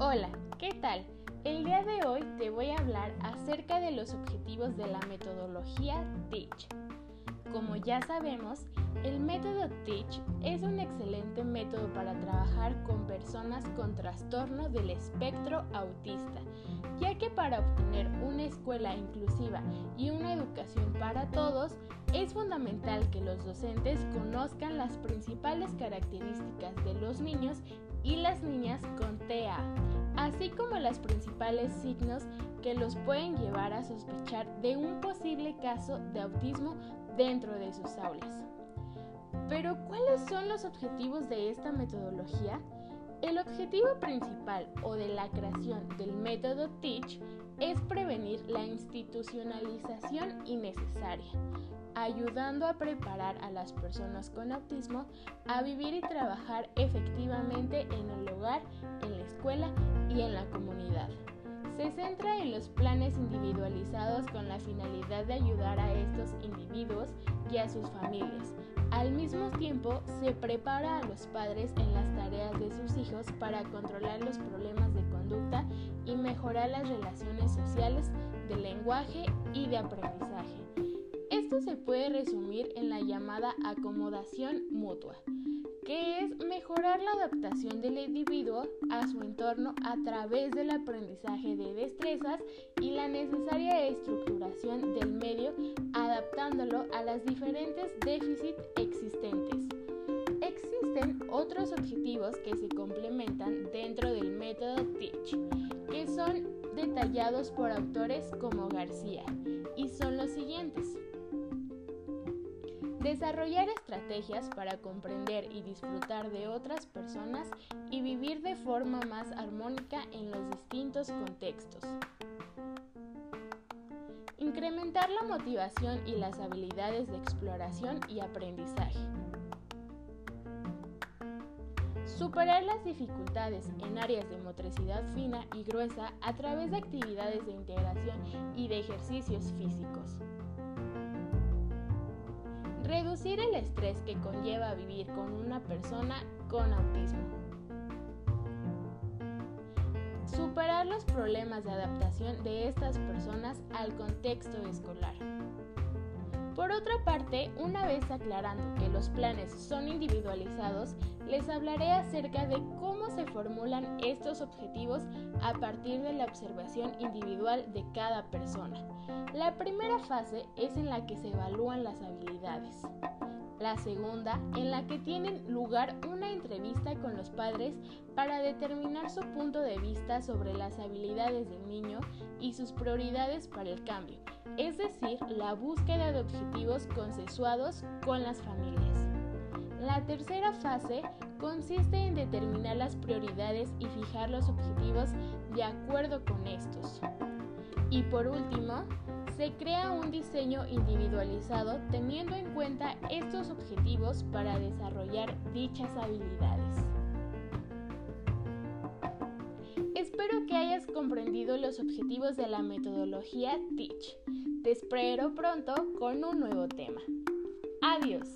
Hola, ¿qué tal? El día de hoy te voy a hablar acerca de los objetivos de la metodología TEACH. Como ya sabemos, el método TEACH es un excelente método para trabajar con personas con trastorno del espectro autista, ya que para obtener una escuela inclusiva y una educación para todos, es fundamental que los docentes conozcan las principales características de los niños y las niñas con TEA, como los principales signos que los pueden llevar a sospechar de un posible caso de autismo dentro de sus aulas. Pero ¿cuáles son los objetivos de esta metodología? El objetivo principal o de la creación del método TEACH es prevenir la institucionalización innecesaria, ayudando a preparar a las personas con autismo a vivir y trabajar efectivamente en el hogar, en la escuela y en la comunidad. Se centra en los planes individualizados con la finalidad de ayudar a estos individuos y a sus familias. Al mismo tiempo, se prepara a los padres en las tareas de sus hijos para controlar los problemas de conducta y mejorar las relaciones sociales, de lenguaje y de aprendizaje. Esto se puede resumir en la llamada acomodación mutua, que es mejorar la adaptación del individuo a su entorno a través del aprendizaje de destrezas y la necesaria estructuración del medio adaptándolo a las diferentes déficits existentes. Existen otros objetivos que se complementan dentro del método TEACH, que son detallados por autores como García, y son los siguientes. Desarrollar estrategias para comprender y disfrutar de otras personas y vivir de forma más armónica en los distintos contextos. Incrementar la motivación y las habilidades de exploración y aprendizaje. Superar las dificultades en áreas de motricidad fina y gruesa a través de actividades de integración y de ejercicios físicos. Reducir el estrés que conlleva vivir con una persona con autismo. Superar los problemas de adaptación de estas personas al contexto escolar. Por otra parte, una vez aclarando que los planes son individualizados, les hablaré acerca de cómo se formulan estos objetivos a partir de la observación individual de cada persona. La primera fase es en la que se evalúan las habilidades. La segunda, en la que tienen lugar una entrevista con los padres para determinar su punto de vista sobre las habilidades del niño y sus prioridades para el cambio, es decir, la búsqueda de objetivos consensuados con las familias. La tercera fase consiste en determinar las prioridades y fijar los objetivos de acuerdo con estos. Y por último, se crea un diseño individualizado teniendo en cuenta estos objetivos para desarrollar dichas habilidades. Espero que hayas comprendido los objetivos de la metodología TEACH. Te espero pronto con un nuevo tema. Adiós.